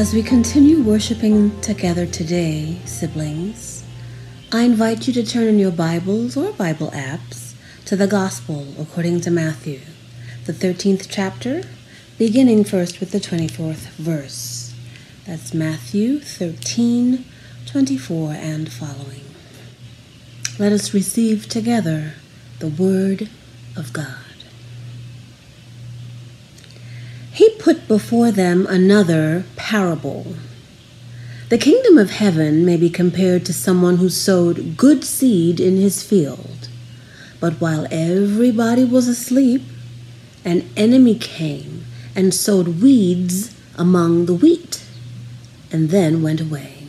As we continue worshiping together today, siblings, I invite you to turn in your Bibles or Bible apps to the Gospel according to Matthew, the 13th chapter, beginning first with the 24th verse. That's Matthew 13, 24 and following. Let us receive together the Word of God. He put before them another parable. The kingdom of heaven may be compared to someone who sowed good seed in his field. But while everybody was asleep, an enemy came and sowed weeds among the wheat, and then went away.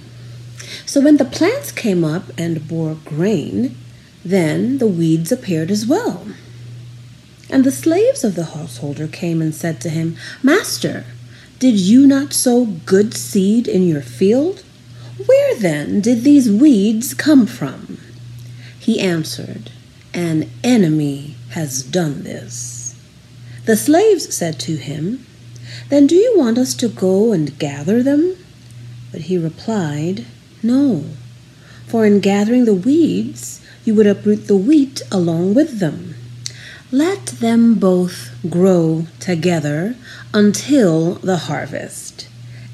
So when the plants came up and bore grain, then the weeds appeared as well. And the slaves of the householder came and said to him, Master, did you not sow good seed in your field? Where then did these weeds come from? He answered, An enemy has done this. The slaves said to him, Then do you want us to go and gather them? But he replied, No, for in gathering the weeds, you would uproot the wheat along with them. Let them both grow together until the harvest.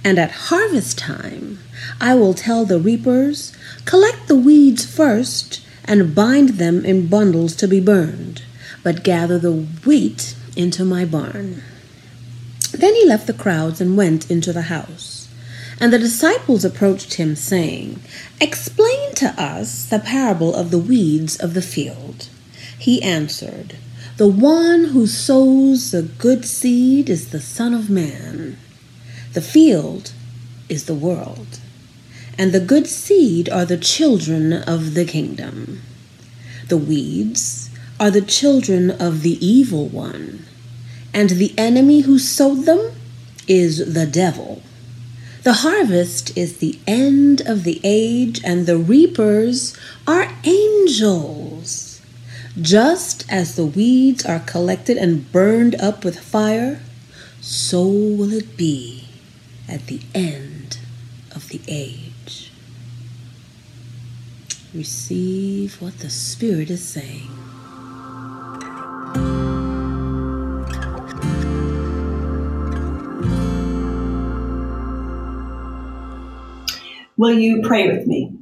And at harvest time, I will tell the reapers, Collect the weeds first and bind them in bundles to be burned, but gather the wheat into my barn. Then he left the crowds and went into the house. And the disciples approached him, saying, Explain to us the parable of the weeds of the field. He answered, the one who sows the good seed is the Son of Man. The field is the world, and the good seed are the children of the kingdom. The weeds are the children of the evil one, and the enemy who sowed them is the devil. The harvest is the end of the age, and the reapers are angels. Just as the weeds are collected and burned up with fire, so will it be at the end of the age. Receive what the Spirit is saying. Will you pray with me?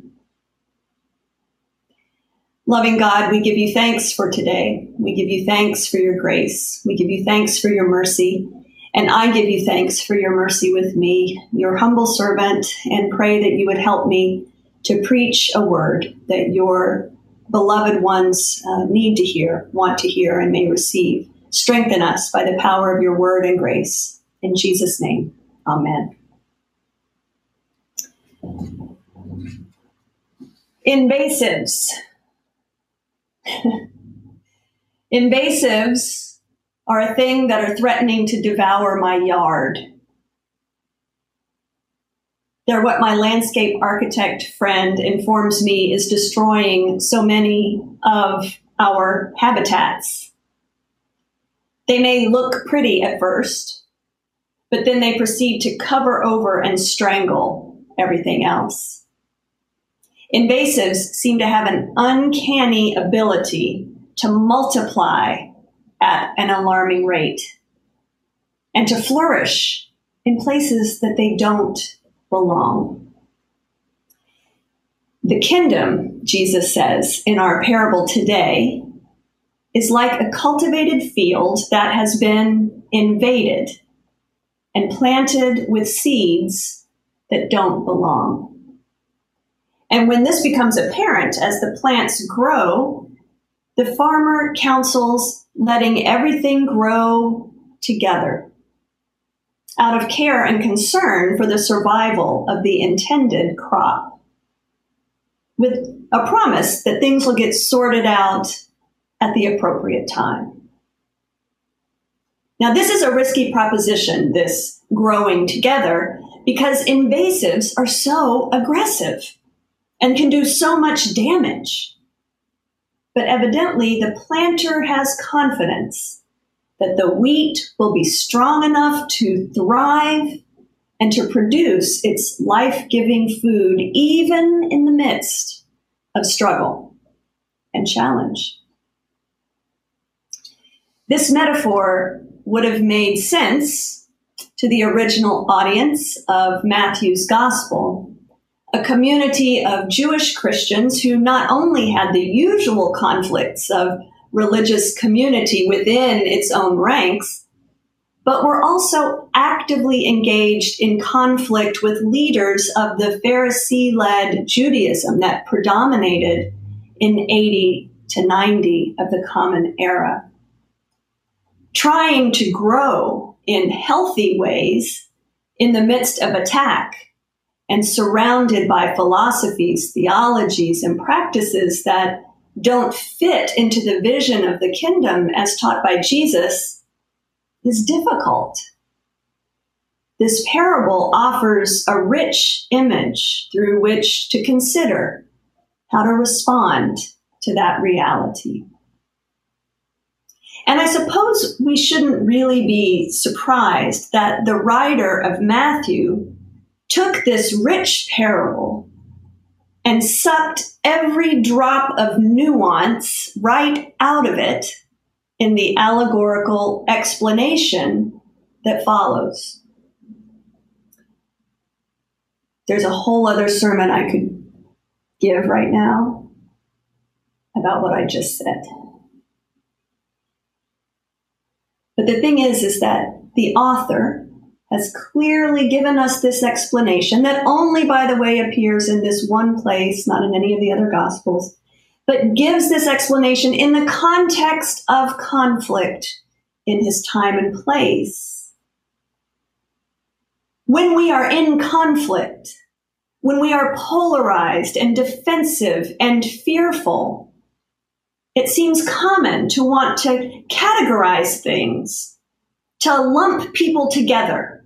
Loving God, we give you thanks for today. We give you thanks for your grace. We give you thanks for your mercy. And I give you thanks for your mercy with me, your humble servant, and pray that you would help me to preach a word that your beloved ones uh, need to hear, want to hear, and may receive. Strengthen us by the power of your word and grace. In Jesus' name, amen. Invasives. Invasives are a thing that are threatening to devour my yard. They're what my landscape architect friend informs me is destroying so many of our habitats. They may look pretty at first, but then they proceed to cover over and strangle everything else. Invasives seem to have an uncanny ability to multiply at an alarming rate and to flourish in places that they don't belong. The kingdom, Jesus says in our parable today, is like a cultivated field that has been invaded and planted with seeds that don't belong. And when this becomes apparent as the plants grow, the farmer counsels letting everything grow together out of care and concern for the survival of the intended crop, with a promise that things will get sorted out at the appropriate time. Now, this is a risky proposition, this growing together, because invasives are so aggressive and can do so much damage. But evidently, the planter has confidence that the wheat will be strong enough to thrive and to produce its life giving food even in the midst of struggle and challenge. This metaphor would have made sense to the original audience of Matthew's gospel, a community of Jewish Christians who not only had the usual conflicts of religious community within its own ranks, but were also actively engaged in conflict with leaders of the Pharisee led Judaism that predominated in 80 to 90 of the Common Era. Trying to grow in healthy ways in the midst of attack and surrounded by philosophies, theologies, and practices that don't fit into the vision of the kingdom as taught by Jesus is difficult. This parable offers a rich image through which to consider how to respond to that reality. And I suppose we shouldn't really be surprised that the writer of Matthew took this rich parable and sucked every drop of nuance right out of it in the allegorical explanation that follows. There's a whole other sermon I could give right now about what I just said. But the thing is, is that the author has clearly given us this explanation that only, by the way, appears in this one place, not in any of the other gospels but gives this explanation in the context of conflict in his time and place. When we are in conflict, when we are polarized and defensive and fearful, it seems common to want to categorize things, to lump people together,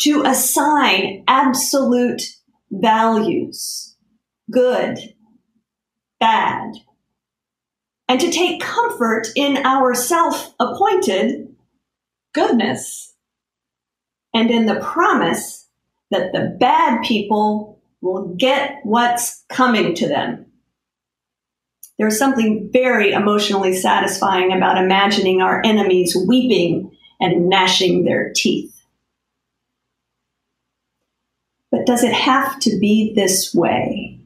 to assign absolute values, good bad, and to take comfort in our self appointed goodness and in the promise that the bad people will get what's coming to them. There's something very emotionally satisfying about imagining our enemies weeping and gnashing their teeth. But does it have to be this way?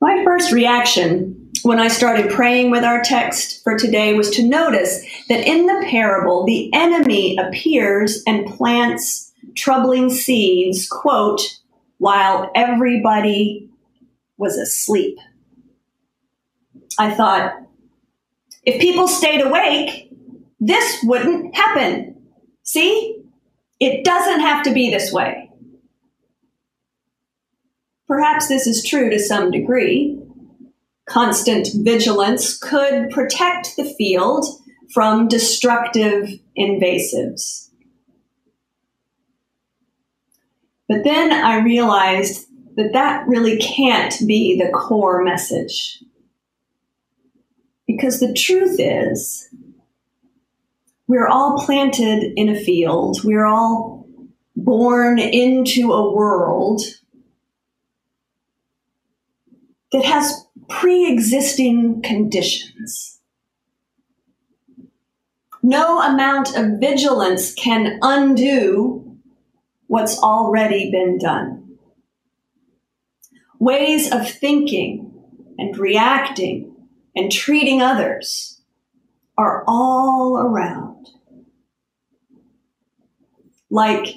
My first reaction when I started praying with our text for today was to notice that in the parable, the enemy appears and plants troubling seeds, quote, while everybody was asleep. I thought, if people stayed awake, this wouldn't happen. See? It doesn't have to be this way. Perhaps this is true to some degree. Constant vigilance could protect the field from destructive invasives. But then I realized that that really can't be the core message. Because the truth is, we're all planted in a field, we're all born into a world that has pre existing conditions. No amount of vigilance can undo what's already been done. Ways of thinking and reacting and treating others are all around. Like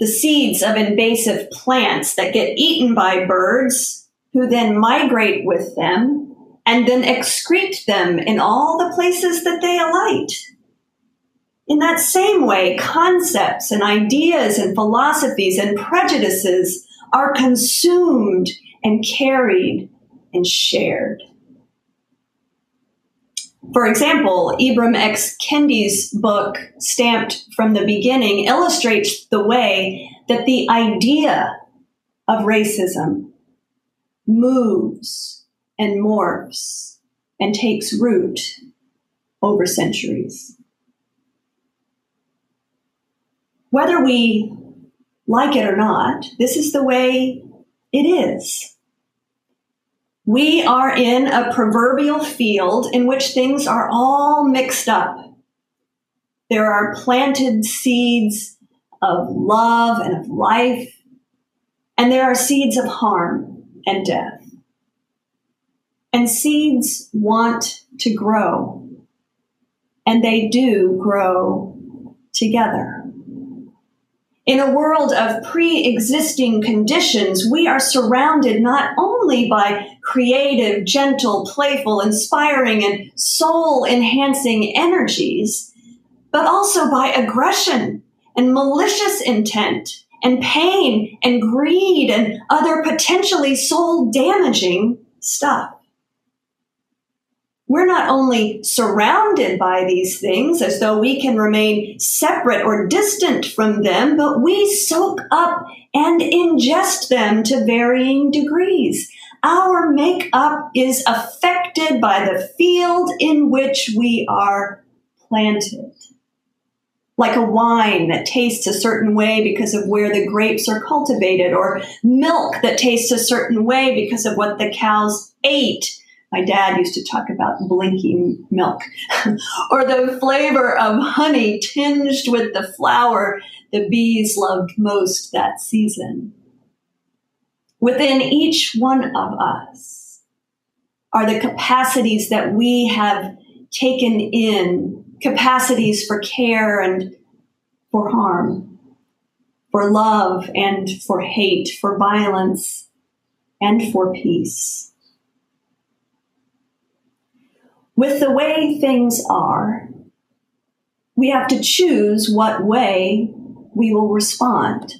the seeds of invasive plants that get eaten by birds who then migrate with them and then excrete them in all the places that they alight. In that same way, concepts and ideas and philosophies and prejudices are consumed and carried and shared. For example, Ibram X. Kendi's book, Stamped from the Beginning, illustrates the way that the idea of racism moves and morphs and takes root over centuries. Whether we like it or not, this is the way it is. We are in a proverbial field in which things are all mixed up. There are planted seeds of love and of life, and there are seeds of harm and death. And seeds want to grow, and they do grow together. In a world of pre existing conditions, we are surrounded not only by creative, gentle, playful, inspiring, and soul enhancing energies, but also by aggression and malicious intent and pain and greed and other potentially soul damaging stuff we're not only surrounded by these things as though we can remain separate or distant from them, but we soak up and ingest them to varying degrees. Our makeup is affected by the field in which we are planted. Like a wine that tastes a certain way because of where the grapes are cultivated, or milk that tastes a certain way because of what the cows ate my dad used to talk about blinking milk, or the flavor of honey tinged with the flower the bees loved most that season. Within each one of us are the capacities that we have taken in, capacities for care and for harm, for love and for hate, for violence and for peace. with the way things are, we have to choose what way we will respond.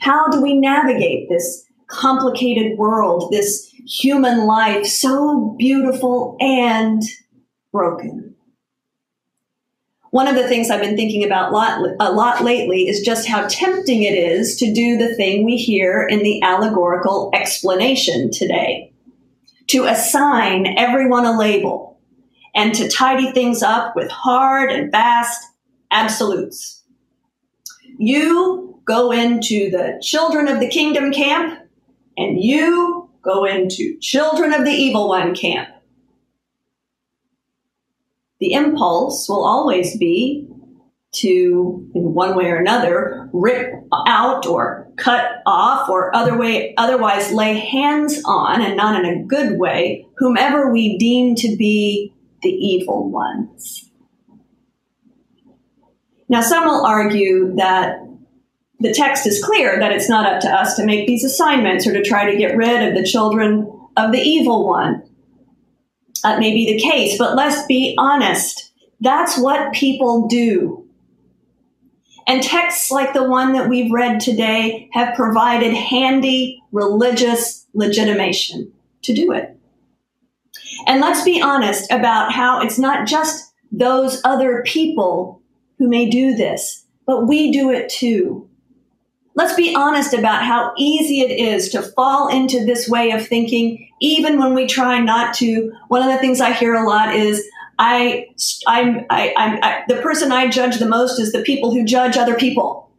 How do we navigate this complicated world, this human life, so beautiful and broken? One of the things I've been thinking about a lot lately is just how tempting it is to do the thing we hear in the allegorical explanation today to assign everyone a label and to tidy things up with hard and fast absolutes. You go into the children of the kingdom camp and you go into children of the evil one camp. The impulse will always be to, in one way or another, rip out or cut off or other way, otherwise lay hands on, and not in a good way, whomever we deem to be the evil ones. Now, some will argue that the text is clear that it's not up to us to make these assignments or to try to get rid of the children of the evil one. That may be the case, but let's be honest. That's what people do and texts like the one that we've read today have provided handy religious legitimation to do it. And let's be honest about how it's not just those other people who may do this, but we do it too. Let's be honest about how easy it is to fall into this way of thinking, even when we try not to. One of the things I hear a lot is, I, I'm, I, I'm, I, the person I judge the most is the people who judge other people.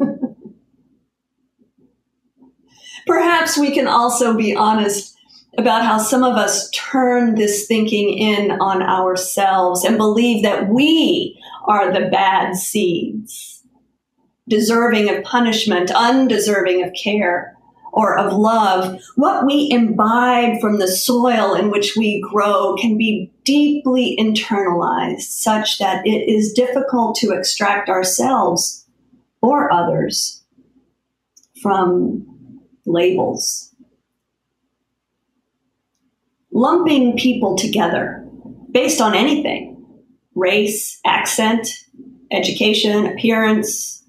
Perhaps we can also be honest about how some of us turn this thinking in on ourselves and believe that we are the bad seeds, deserving of punishment, undeserving of care or of love, what we imbibe from the soil in which we grow can be deeply internalized such that it is difficult to extract ourselves or others from labels. Lumping people together based on anything race, accent, education, appearance,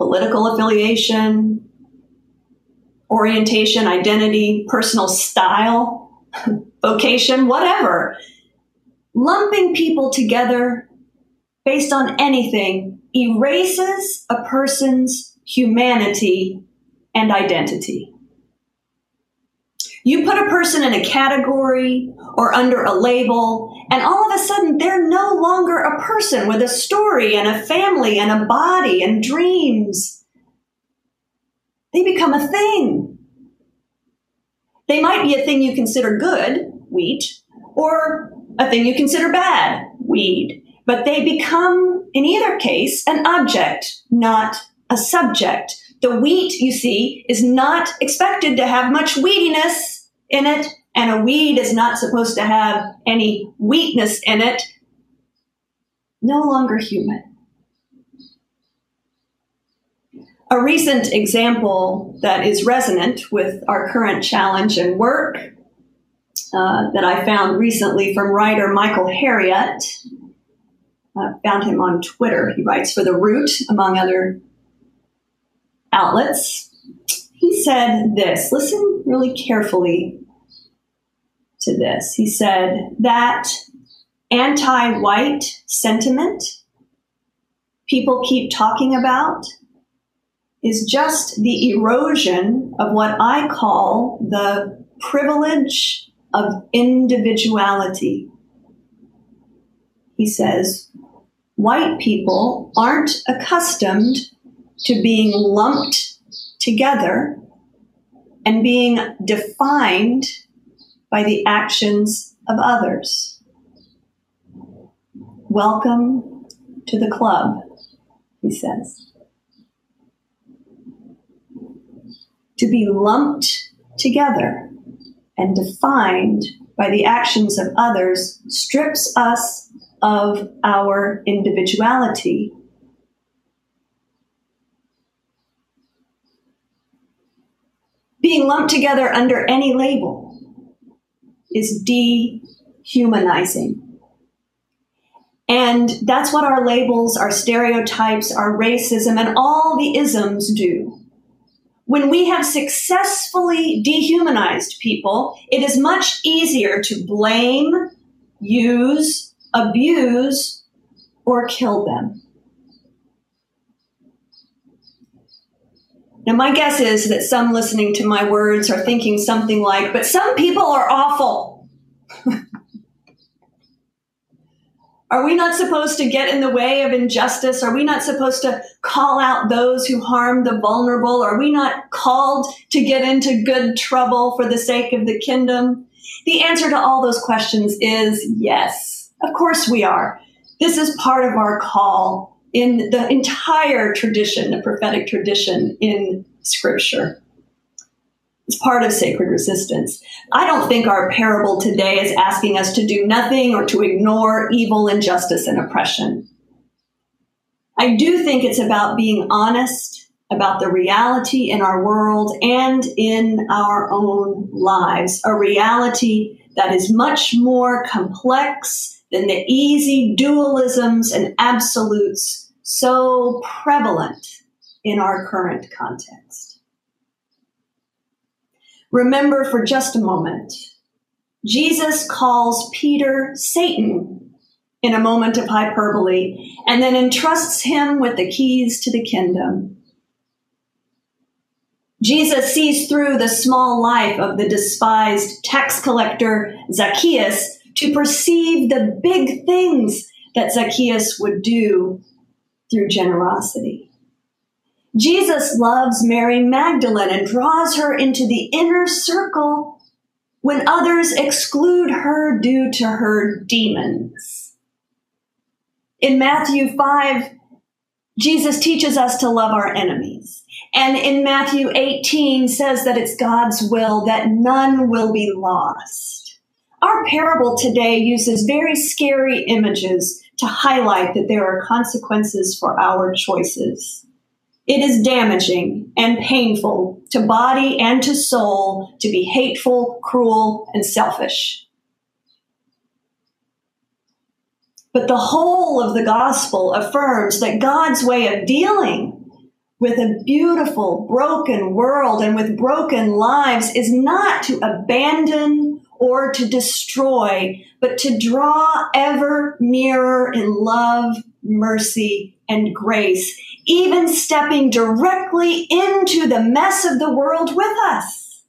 political affiliation, orientation, identity, personal style, vocation, whatever. Lumping people together based on anything erases a person's humanity and identity. You put a person in a category or under a label, and all of a sudden they're no longer a person with a story and a family and a body and dreams. They become a thing. They might be a thing you consider good, wheat, or a thing you consider bad, weed, but they become, in either case, an object, not a subject. The wheat, you see, is not expected to have much weediness in it, and a weed is not supposed to have any weakness in it. No longer human. A recent example that is resonant with our current challenge and work uh, that I found recently from writer Michael Harriot. I found him on Twitter. He writes for The Root, among other outlets. He said this listen really carefully to this. He said that anti white sentiment people keep talking about is just the erosion of what I call the privilege of individuality. He says, white people aren't accustomed to being lumped together and being defined by the actions of others. Welcome to the club, he says. To be lumped together and defined by the actions of others strips us of our individuality. Being lumped together under any label is dehumanizing. And that's what our labels, our stereotypes, our racism, and all the isms do. When we have successfully dehumanized people, it is much easier to blame, use, abuse, or kill them. Now, my guess is that some listening to my words are thinking something like, but some people are awful. Are we not supposed to get in the way of injustice? Are we not supposed to call out those who harm the vulnerable? Are we not called to get into good trouble for the sake of the kingdom? The answer to all those questions is yes. Of course we are. This is part of our call in the entire tradition, the prophetic tradition in scripture. It's part of sacred resistance. I don't think our parable today is asking us to do nothing or to ignore evil, injustice, and oppression. I do think it's about being honest about the reality in our world and in our own lives, a reality that is much more complex than the easy dualisms and absolutes so prevalent in our current context. Remember for just a moment, Jesus calls Peter Satan in a moment of hyperbole and then entrusts him with the keys to the kingdom. Jesus sees through the small life of the despised tax collector Zacchaeus to perceive the big things that Zacchaeus would do through generosity. Jesus loves Mary Magdalene and draws her into the inner circle when others exclude her due to her demons. In Matthew 5, Jesus teaches us to love our enemies. And in Matthew 18 says that it's God's will that none will be lost. Our parable today uses very scary images to highlight that there are consequences for our choices. It is damaging and painful to body and to soul to be hateful, cruel, and selfish. But the whole of the gospel affirms that God's way of dealing with a beautiful, broken world and with broken lives is not to abandon or to destroy, but to draw ever nearer in love, mercy, and grace even stepping directly into the mess of the world with us.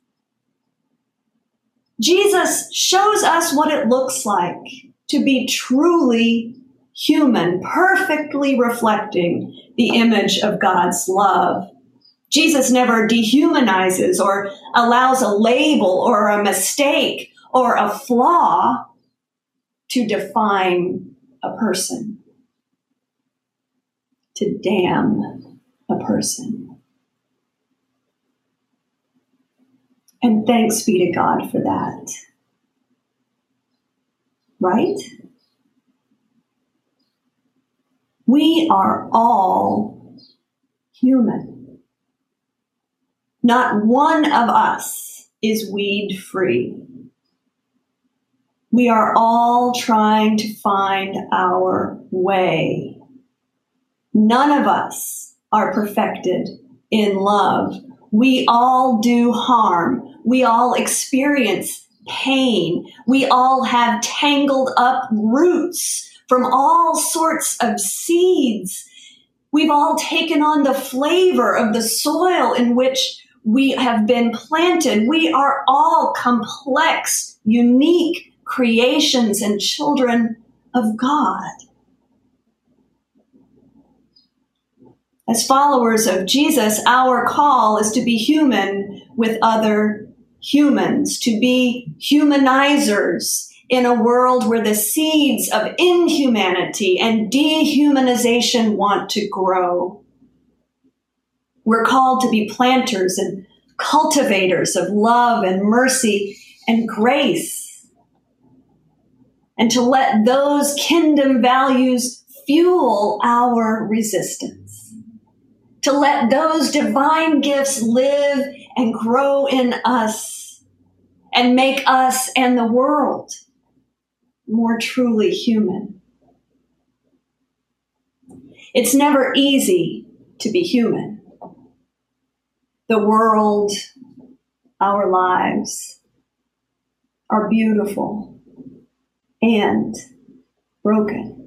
Jesus shows us what it looks like to be truly human, perfectly reflecting the image of God's love. Jesus never dehumanizes or allows a label or a mistake or a flaw to define a person, to damn a person. And thanks be to God for that. Right? We are all human. Not one of us is weed free. We are all trying to find our way. None of us are perfected in love. We all do harm. We all experience pain. We all have tangled up roots from all sorts of seeds. We've all taken on the flavor of the soil in which we have been planted. We are all complex, unique creations and children of God. As followers of Jesus, our call is to be human with other humans, to be humanizers in a world where the seeds of inhumanity and dehumanization want to grow. We're called to be planters and cultivators of love and mercy and grace. And to let those kingdom values fuel our resistance. To let those divine gifts live and grow in us and make us and the world more truly human. It's never easy to be human. The world, our lives are beautiful and broken.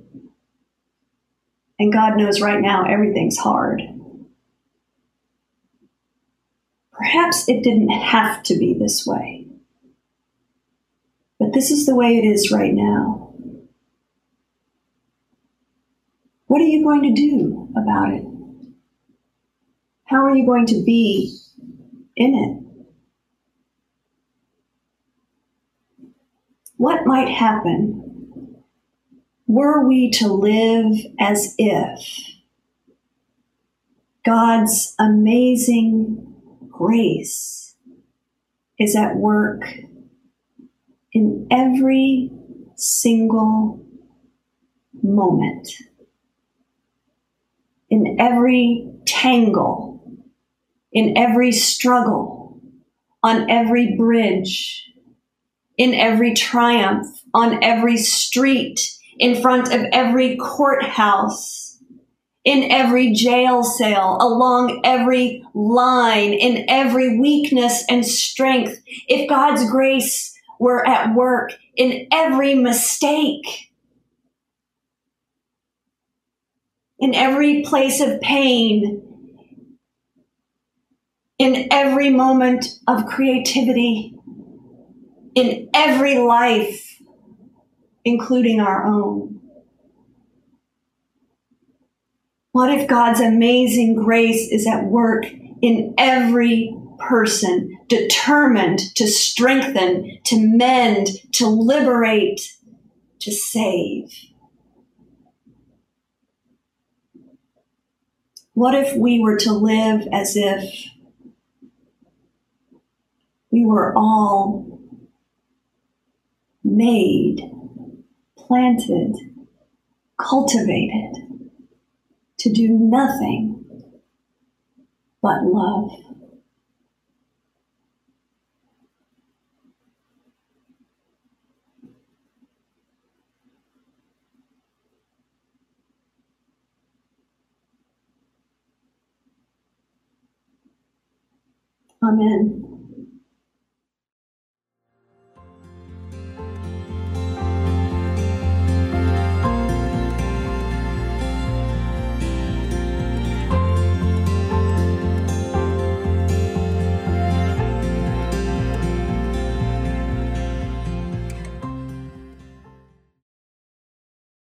And God knows right now everything's hard. Perhaps it didn't have to be this way. But this is the way it is right now. What are you going to do about it? How are you going to be in it? What might happen were we to live as if God's amazing grace is at work in every single moment, in every tangle, in every struggle, on every bridge, in every triumph, on every street, in front of every courthouse, in every jail cell, along every line, in every weakness and strength. If God's grace were at work in every mistake, in every place of pain, in every moment of creativity, in every life, including our own. What if God's amazing grace is at work in every person determined to strengthen, to mend, to liberate, to save. What if we were to live as if we were all made, planted, cultivated to do nothing but love? Amen.